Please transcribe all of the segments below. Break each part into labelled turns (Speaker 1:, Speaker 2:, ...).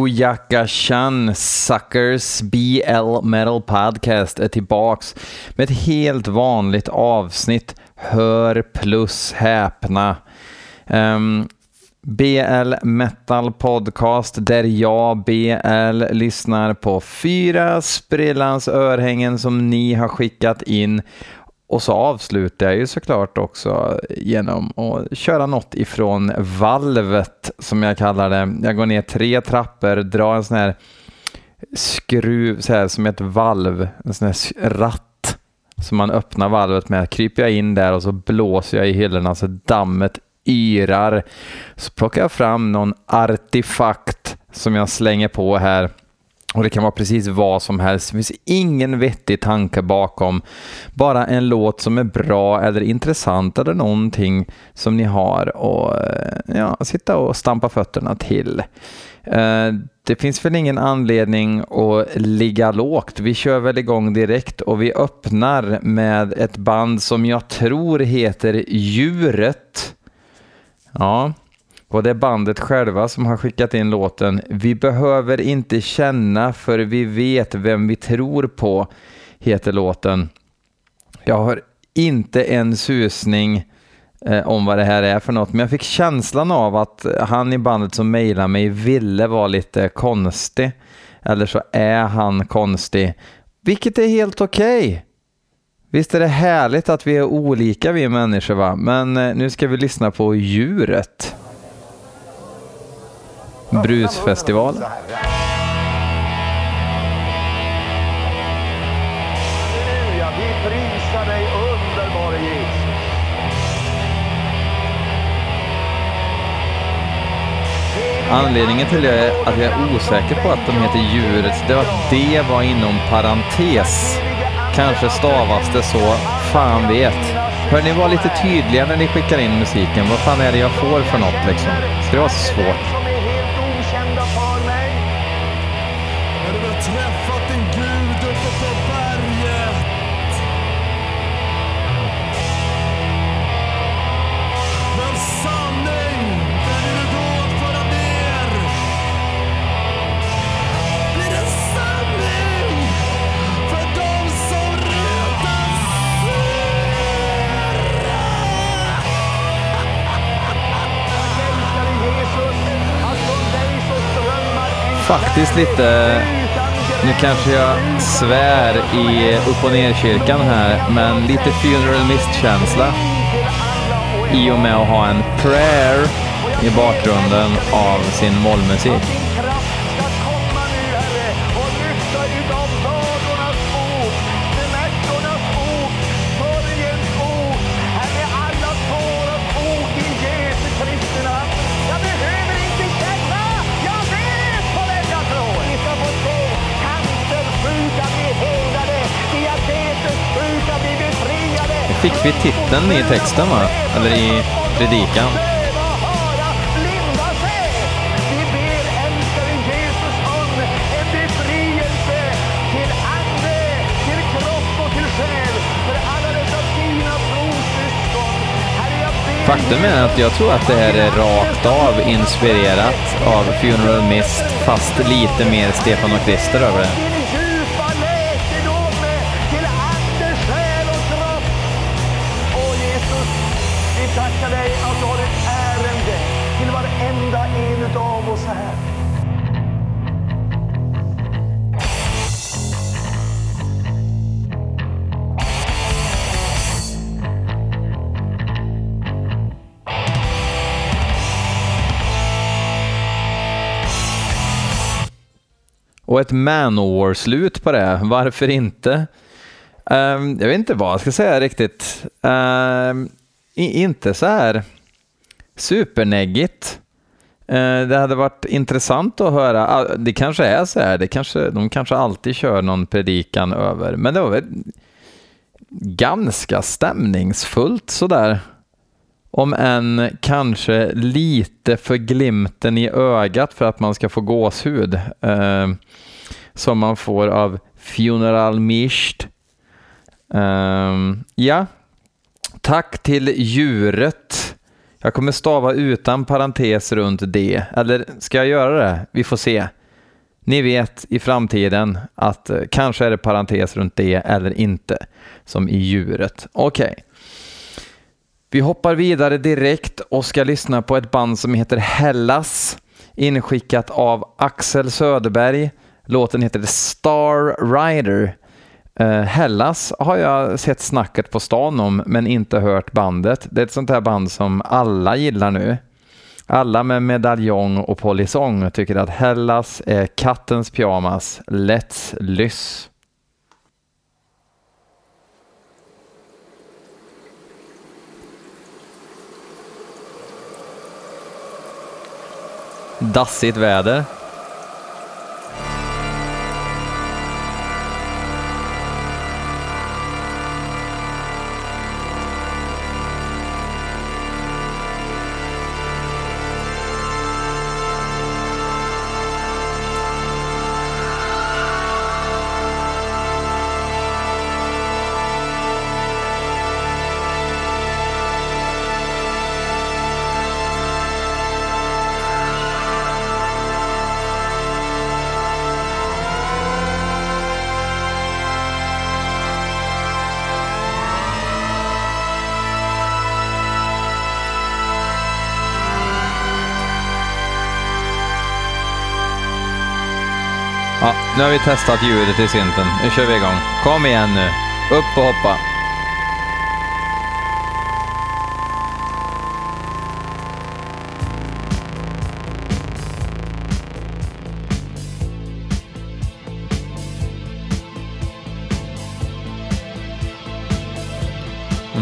Speaker 1: Booyaka Suckers BL Metal Podcast är tillbaks med ett helt vanligt avsnitt. Hör plus häpna. Ehm, um, BL Metal Podcast där jag, BL, lyssnar på fyra sprillans örhängen som ni har skickat in och så avslutar jag ju såklart också genom att köra något ifrån valvet som jag kallar det. Jag går ner tre trappor, drar en sån här skruv, så här, som ett valv, en sån här ratt som man öppnar valvet med. Kryper jag in där och så blåser jag i hyllorna så dammet yrar. Så plockar jag fram någon artefakt som jag slänger på här och det kan vara precis vad som helst. Det finns ingen vettig tanke bakom. Bara en låt som är bra eller intressant eller någonting som ni har och eh, ja, sitta och stampa fötterna till. Eh, det finns väl ingen anledning att ligga lågt. Vi kör väl igång direkt och vi öppnar med ett band som jag tror heter Djuret. Ja, och det är bandet själva som har skickat in låten Vi behöver inte känna för vi vet vem vi tror på, heter låten. Jag har inte en susning eh, om vad det här är för något, men jag fick känslan av att han i bandet som mejlade mig ville vara lite konstig. Eller så är han konstig, vilket är helt okej. Okay. Visst är det härligt att vi är olika vi människor va, men eh, nu ska vi lyssna på djuret. Brusfestival. Anledningen till det att jag är osäker på att de heter djuret, det var att det var inom parentes. Kanske stavas det så, fan vet. Hör ni var lite tydliga när ni skickar in musiken. Vad fan är det jag får för något liksom? Ska det vara så svårt? Faktiskt lite, nu kanske jag svär i upp och ner-kyrkan här, men lite funeral mist-känsla i och med att ha en prayer i bakgrunden av sin mollmusik. Fick vi titeln i texten va? Eller i predikan. Faktum är att jag tror att det här är rakt av inspirerat av Funeral Mist, fast lite mer Stefan och Krister över det.
Speaker 2: Tacka dig att du har ett ärende till varenda en av oss här.
Speaker 1: Och ett Manowar-slut på det, varför inte? Um, jag vet inte vad jag ska säga riktigt. Ehm, inte så här superneggigt. Eh, det hade varit intressant att höra. Ah, det kanske är så här, det kanske, de kanske alltid kör någon predikan över, men det var väl ganska stämningsfullt sådär. Om än kanske lite för glimten i ögat för att man ska få gåshud. Eh, som man får av Funeral Mischt. Eh, ja, tack till djuret. Jag kommer stava utan parentes runt det. Eller ska jag göra det? Vi får se. Ni vet i framtiden att eh, kanske är det parentes runt det eller inte, som i djuret. Okej. Okay. Vi hoppar vidare direkt och ska lyssna på ett band som heter Hellas, inskickat av Axel Söderberg. Låten heter Star Rider. Uh, Hellas har jag sett snacket på stan om, men inte hört bandet. Det är ett sånt här band som alla gillar nu. Alla med medaljong och polisong tycker att Hellas är kattens pyjamas. Let's lyss. Dassigt väder. Nu har vi testat ljudet i synten. Nu kör vi igång. Kom igen nu. Upp och hoppa.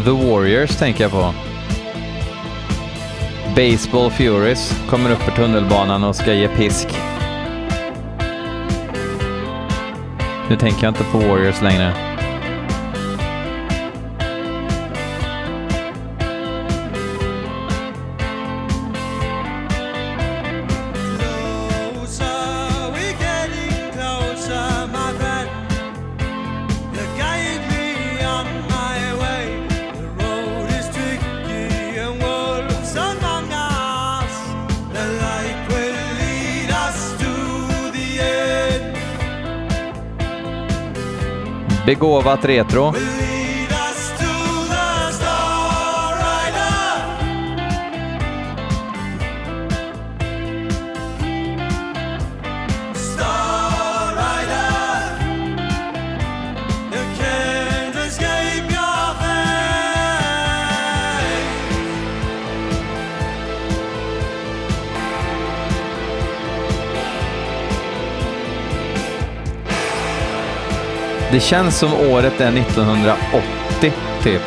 Speaker 1: The Warriors tänker jag på. Baseball Furies kommer upp för tunnelbanan och ska ge pisk. Nu tänker jag inte på Warriors längre. Begåvat Retro. Det känns som året är 1980, typ.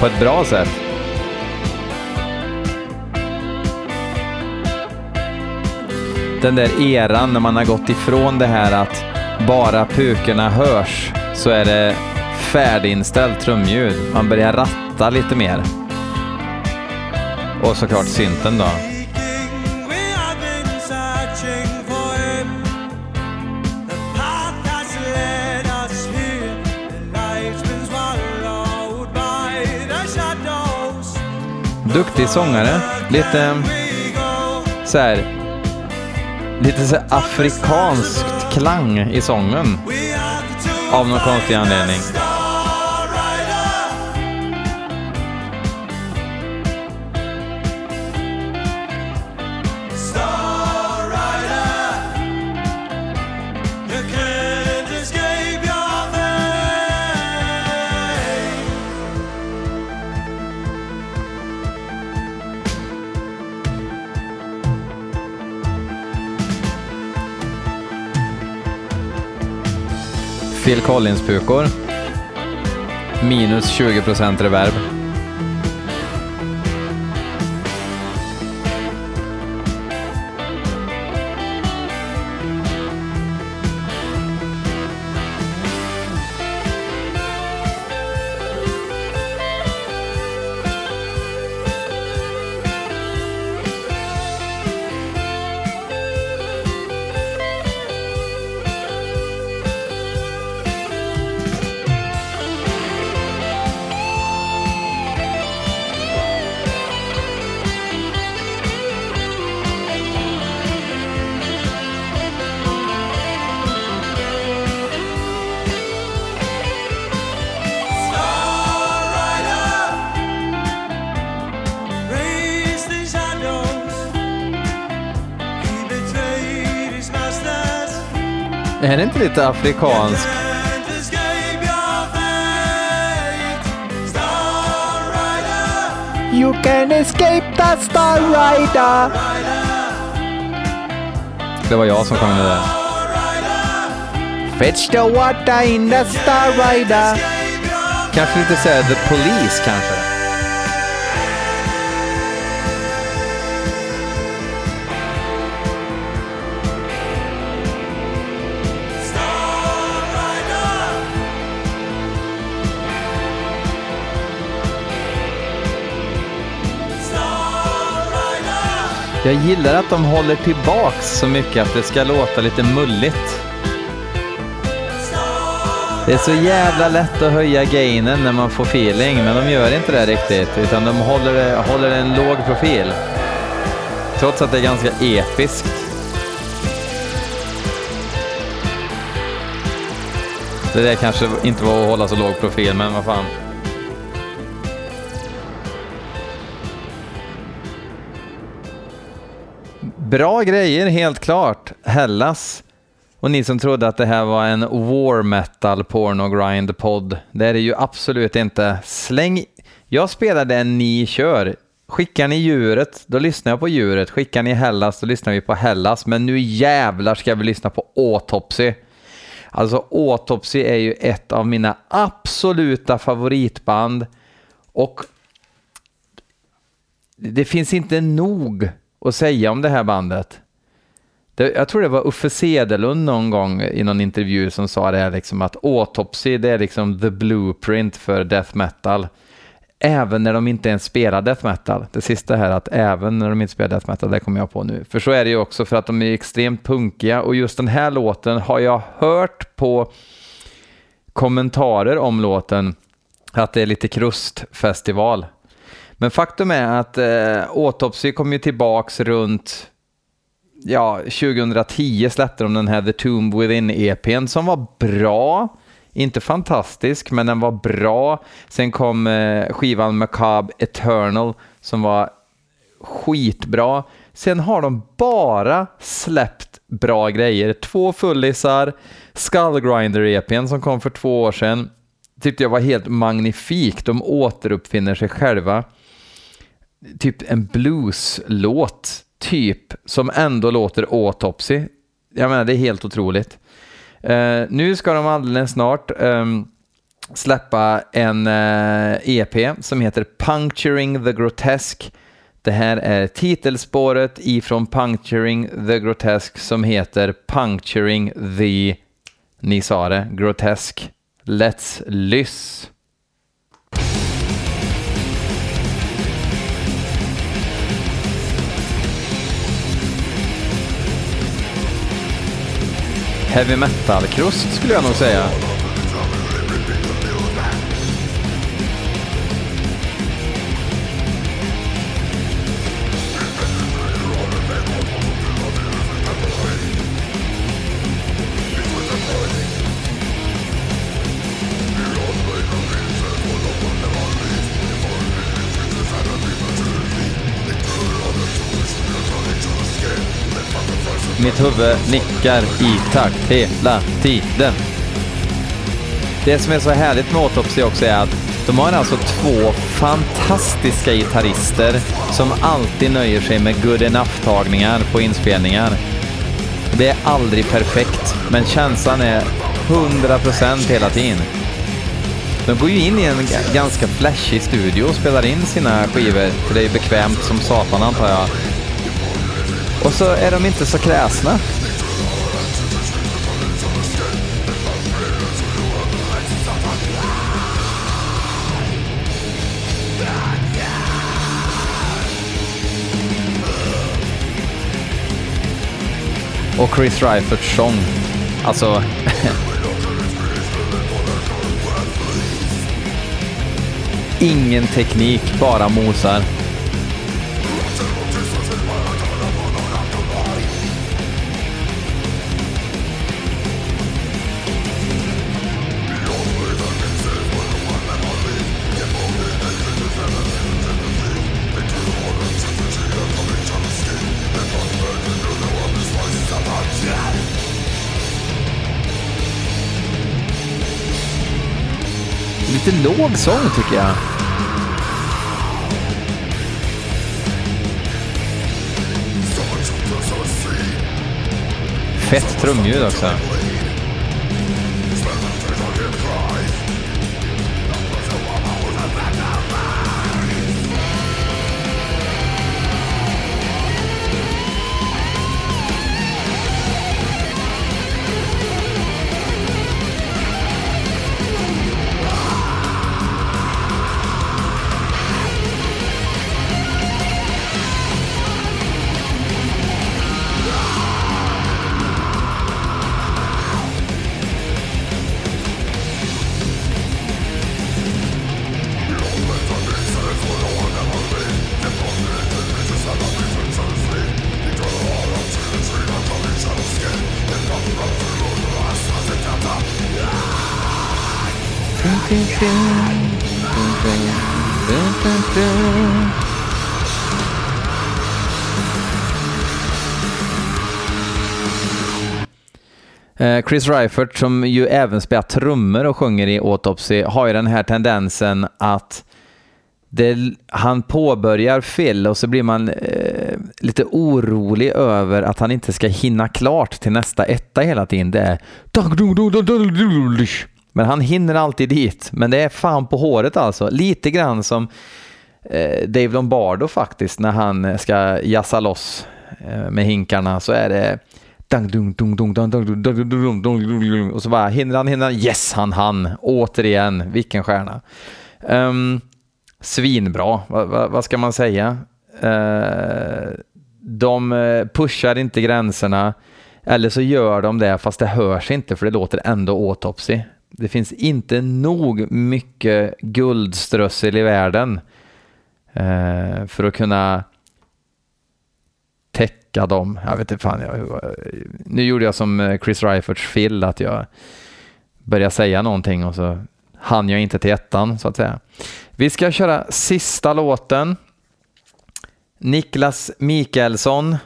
Speaker 1: På ett bra sätt. Den där eran när man har gått ifrån det här att bara pukorna hörs så är det färdiginställt trumljud. Man börjar ratta lite mer. Och såklart synten då. Duktig sångare. Lite så här, lite så afrikanskt klang i sången. Av någon konstig anledning. Phil Collins-pukor. Minus 20% reverb. Är det inte lite afrikansk? You can escape the Star Rider. Det var jag som kom det det. Fetch the water in the Star Rider. Kanske lite såhär The Police kanske. Jag gillar att de håller tillbaks så mycket att det ska låta lite mulligt. Det är så jävla lätt att höja gainen när man får feeling, men de gör inte det riktigt, utan de håller, håller en låg profil. Trots att det är ganska episkt. Det där kanske inte var att hålla så låg profil, men vad fan. Bra grejer, helt klart. Hellas. Och ni som trodde att det här var en war metal porno grind podd, det är det ju absolut inte. Släng... Jag spelar den ni kör. Skickar ni djuret, då lyssnar jag på djuret. Skickar ni Hellas, då lyssnar vi på Hellas. Men nu jävlar ska vi lyssna på Autopsy. Alltså Autopsy är ju ett av mina absoluta favoritband. Och det finns inte nog att säga om det här bandet. Det, jag tror det var Uffe Sedelund någon gång i någon intervju som sa det här liksom att Autopsy det är liksom the blueprint för death metal. Även när de inte ens spelar death metal. Det sista här att även när de inte spelar death metal, det kommer jag på nu. För så är det ju också för att de är extremt punkiga och just den här låten har jag hört på kommentarer om låten att det är lite krustfestival. Men faktum är att eh, Autopsy kom ju tillbaks runt ja, 2010 släppte de den här The Tomb Within EPn som var bra. Inte fantastisk, men den var bra. Sen kom eh, skivan Macabre Eternal som var skitbra. Sen har de bara släppt bra grejer. Två fullisar, Skullgrinder-EPn som kom för två år sedan tyckte jag var helt magnifik. De återuppfinner sig själva typ en blueslåt, typ, som ändå låter autopsy. Jag menar, det är helt otroligt. Uh, nu ska de alldeles snart um, släppa en eh, uh, EP som heter Puncturing the Grotesque. Det här är titelspåret ifrån Puncturing the Grotesque som heter Puncturing the, ni sa det, Grotesque. Let's lyss. Heavy metal-krust skulle jag nog säga. Mitt huvud nickar i takt hela tiden. Det som är så härligt med Autopsy också är att de har alltså två fantastiska gitarrister som alltid nöjer sig med good enough-tagningar på inspelningar. Det är aldrig perfekt, men känslan är 100% hela tiden. De går ju in i en ganska flashig studio och spelar in sina skivor, för det är bekvämt som satan antar jag. Och så är de inte så kräsna. Och Chris Reiferts sång. Alltså... Ingen teknik, bara mosar. Låg sång tycker jag. Fett trumljud också. Eh, Chris Reifert, som ju även spelar trummor och sjunger i Autopsy, har ju den här tendensen att det, han påbörjar fel och så blir man eh, lite orolig över att han inte ska hinna klart till nästa etta hela tiden. Det är men han hinner alltid dit. Men det är fan på håret alltså. Lite grann som eh, Dave Lombardo faktiskt när han ska jassa loss eh, med hinkarna så är det och så bara hinner han, hinner han, yes han hann, återigen, vilken stjärna. Um, svinbra, vad, va, vad, ska man säga? Uh, de pushar inte gränserna, eller så gör de det fast det hörs inte för det låter ändå autopsy. Det finns inte nog mycket guldströssel i världen uh, för att kunna täcka dem. Jag vet inte fan, jag, nu gjorde jag som eh, Chris Reiferts Phil, att jag började säga någonting och så hann jag inte till ettan så att säga. Vi ska köra sista låten. Niklas Mikaelsson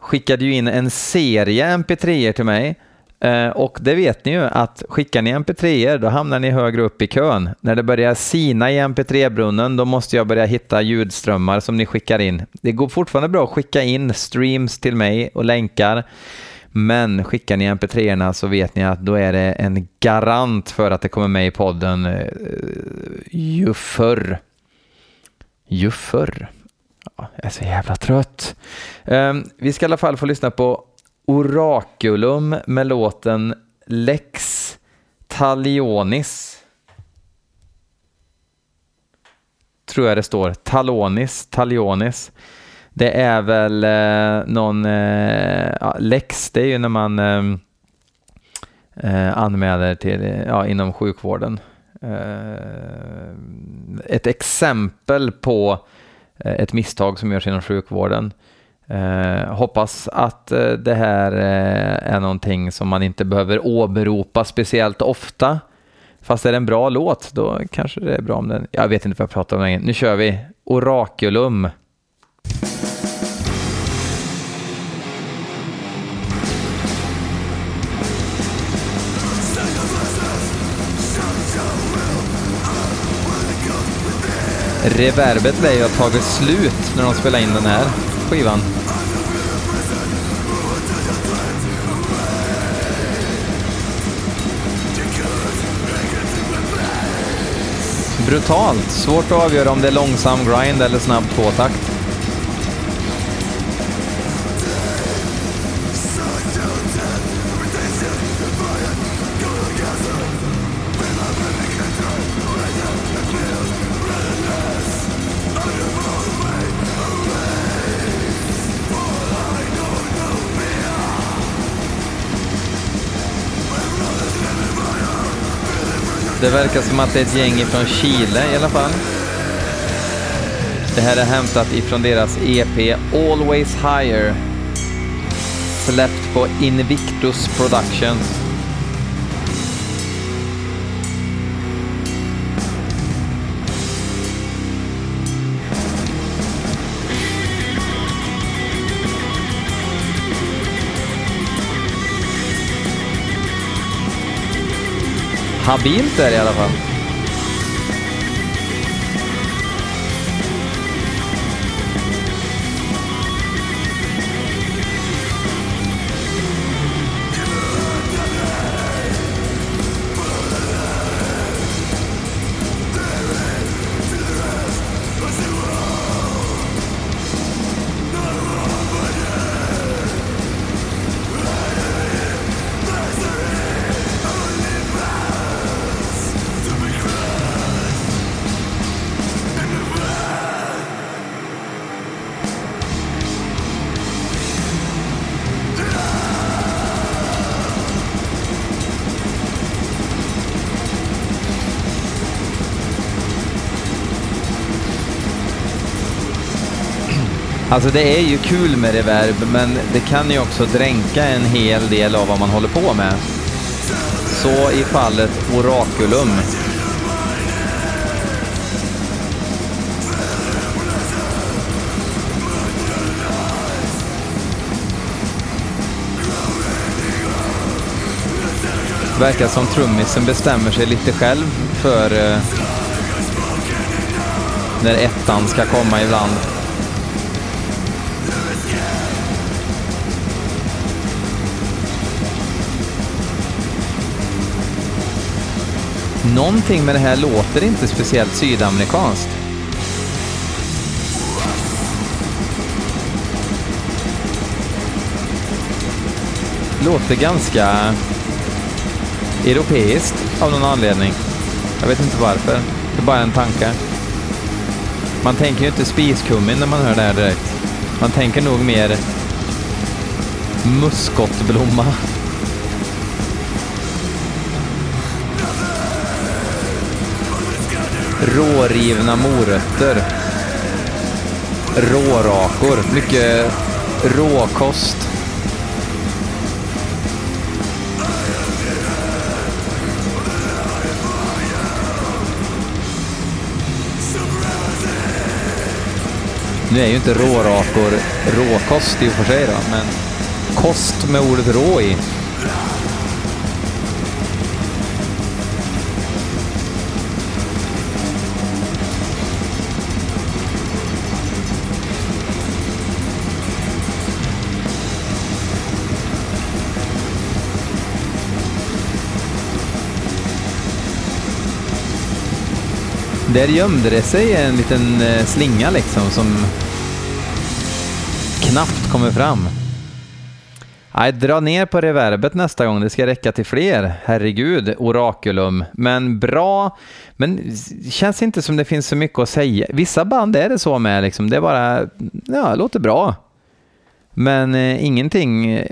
Speaker 1: skickade ju in en serie mp3 till mig Eh, och det vet ni ju att skickar ni mp3er då hamnar ni högre upp i kön. När det börjar sina i mp3-brunnen då måste jag börja hitta ljudströmmar som ni skickar in. Det går fortfarande bra att skicka in streams till mig och länkar. Men skickar ni mp3erna så vet ni att då är det en garant för att det kommer med i podden eh, ju förr. Ju förr. jag är så jävla trött. Ehm, vi ska i alla fall få lyssna på Oraculum med låten Lex Talionis. Tror jag det står. Talonis, Talionis. Det är väl eh, någon... Eh, ja, lex, det är ju när man eh, eh anmäler till, ja, inom sjukvården. Eh, ett exempel på eh, ett misstag som görs inom sjukvården. Eh, hoppas att eh, det här eh, är någonting som man inte behöver åberopa speciellt ofta. Fast är det en bra låt, då kanske det är bra om den... Jag vet inte vad jag pratar om längre. Nu kör vi. Oraculum. Reverbet lär ju ha tagit slut när de spelade in den här skivan. Brutalt. Svårt att avgöra om det är långsam grind eller snabb tvåtakt. Det verkar som att det är ett gäng från Chile i alla fall. Det här är hämtat ifrån deras EP Always Higher. Släppt på Invictus Productions. Habilt där i alla fall. Alltså det är ju kul med reverb, men det kan ju också dränka en hel del av vad man håller på med. Så i fallet Oraculum. Verkar som trummisen bestämmer sig lite själv för eh, när ettan ska komma ibland. Någonting med det här låter inte speciellt sydamerikanskt. Låter ganska europeiskt av någon anledning. Jag vet inte varför. Det är bara en tanke. Man tänker ju inte spiskummin när man hör det här direkt. Man tänker nog mer muskotblomma. Rårivna morötter. Rårakor. Mycket råkost. Nu är ju inte rårakor råkost i och för sig då, men kost med ordet rå i. Där gömde det sig en liten eh, slinga liksom som knappt kommer fram. Nej, dra ner på reverbet nästa gång, det ska räcka till fler. Herregud, orakulum. Men bra, men känns inte som det finns så mycket att säga. Vissa band är det så med, liksom. det är bara, ja, låter bra. Men eh, ingenting,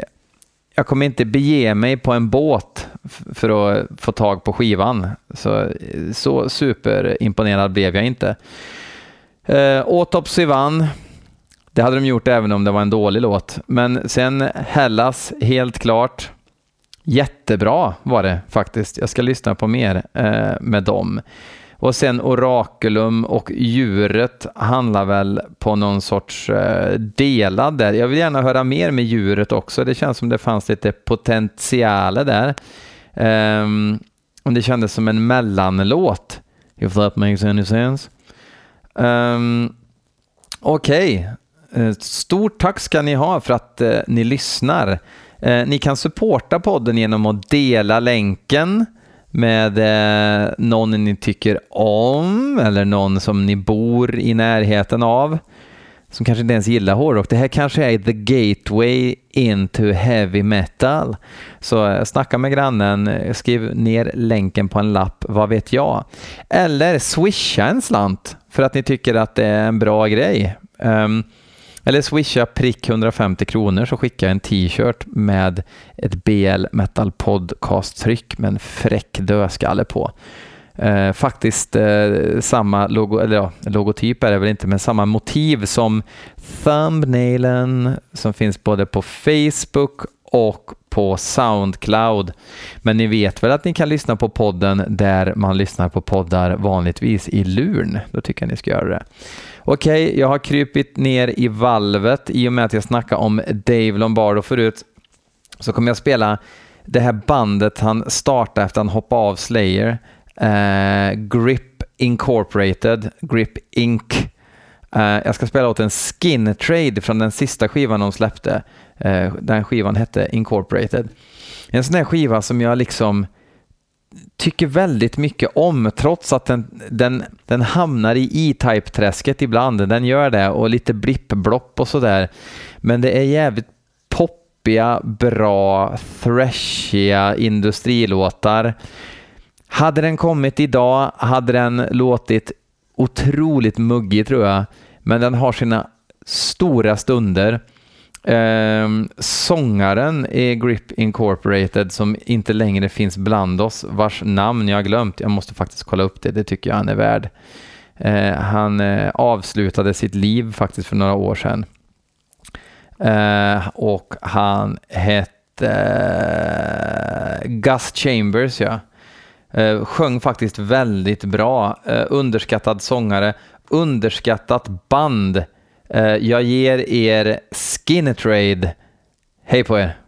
Speaker 1: jag kommer inte bege mig på en båt för att få tag på skivan. Så, så superimponerad blev jag inte. Eh, Autopsy vann. Det hade de gjort även om det var en dålig låt. Men sen Hellas, helt klart. Jättebra var det faktiskt. Jag ska lyssna på mer eh, med dem. Och sen Orakulum och djuret handlar väl på någon sorts eh, delad där. Jag vill gärna höra mer med djuret också. Det känns som det fanns lite potential där. Um, och det kändes som en mellanlåt. If that makes any sense. Um, Okej, okay. stort tack ska ni ha för att uh, ni lyssnar. Uh, ni kan supporta podden genom att dela länken med eh, någon ni tycker om eller någon som ni bor i närheten av som kanske inte ens gillar hårdrock. Det här kanske är the gateway into heavy metal. Så eh, snacka med grannen, eh, skriv ner länken på en lapp, vad vet jag. Eller swisha en slant för att ni tycker att det är en bra grej. Um, eller swisha prick 150 kronor så skickar jag en t-shirt med ett BL Metal Podcast-tryck med en fräck dödskalle på. Eh, faktiskt eh, samma logo, eller ja, logotyp är det väl inte, men samma motiv som thumbnailen som finns både på Facebook och på Soundcloud. Men ni vet väl att ni kan lyssna på podden där man lyssnar på poddar vanligtvis i luren. Då tycker jag ni ska göra det. Okej, okay, jag har krypit ner i valvet i och med att jag snackade om Dave Lombardo förut så kommer jag spela det här bandet han startade efter han hoppade av Slayer, eh, Grip Incorporated, Grip Inc. Eh, jag ska spela åt en Skin Trade från den sista skivan de släppte. Eh, den skivan hette Incorporated. En sån här skiva som jag liksom tycker väldigt mycket om trots att den, den, den hamnar i E-Type-träsket ibland. Den gör det och lite blipp-blopp och sådär. Men det är jävligt poppiga, bra, thrashiga industrilåtar. Hade den kommit idag hade den låtit otroligt muggig tror jag, men den har sina stora stunder. Eh, sångaren i Grip Incorporated som inte längre finns bland oss, vars namn jag har glömt, jag måste faktiskt kolla upp det, det tycker jag han är värd. Eh, han eh, avslutade sitt liv faktiskt för några år sedan. Eh, och han hette eh, Gus Chambers, ja. Eh, sjöng faktiskt väldigt bra, ehm, underskattad sångare, underskattat band Eh, Eh, jag ger er Skinner Trade. Hej på er!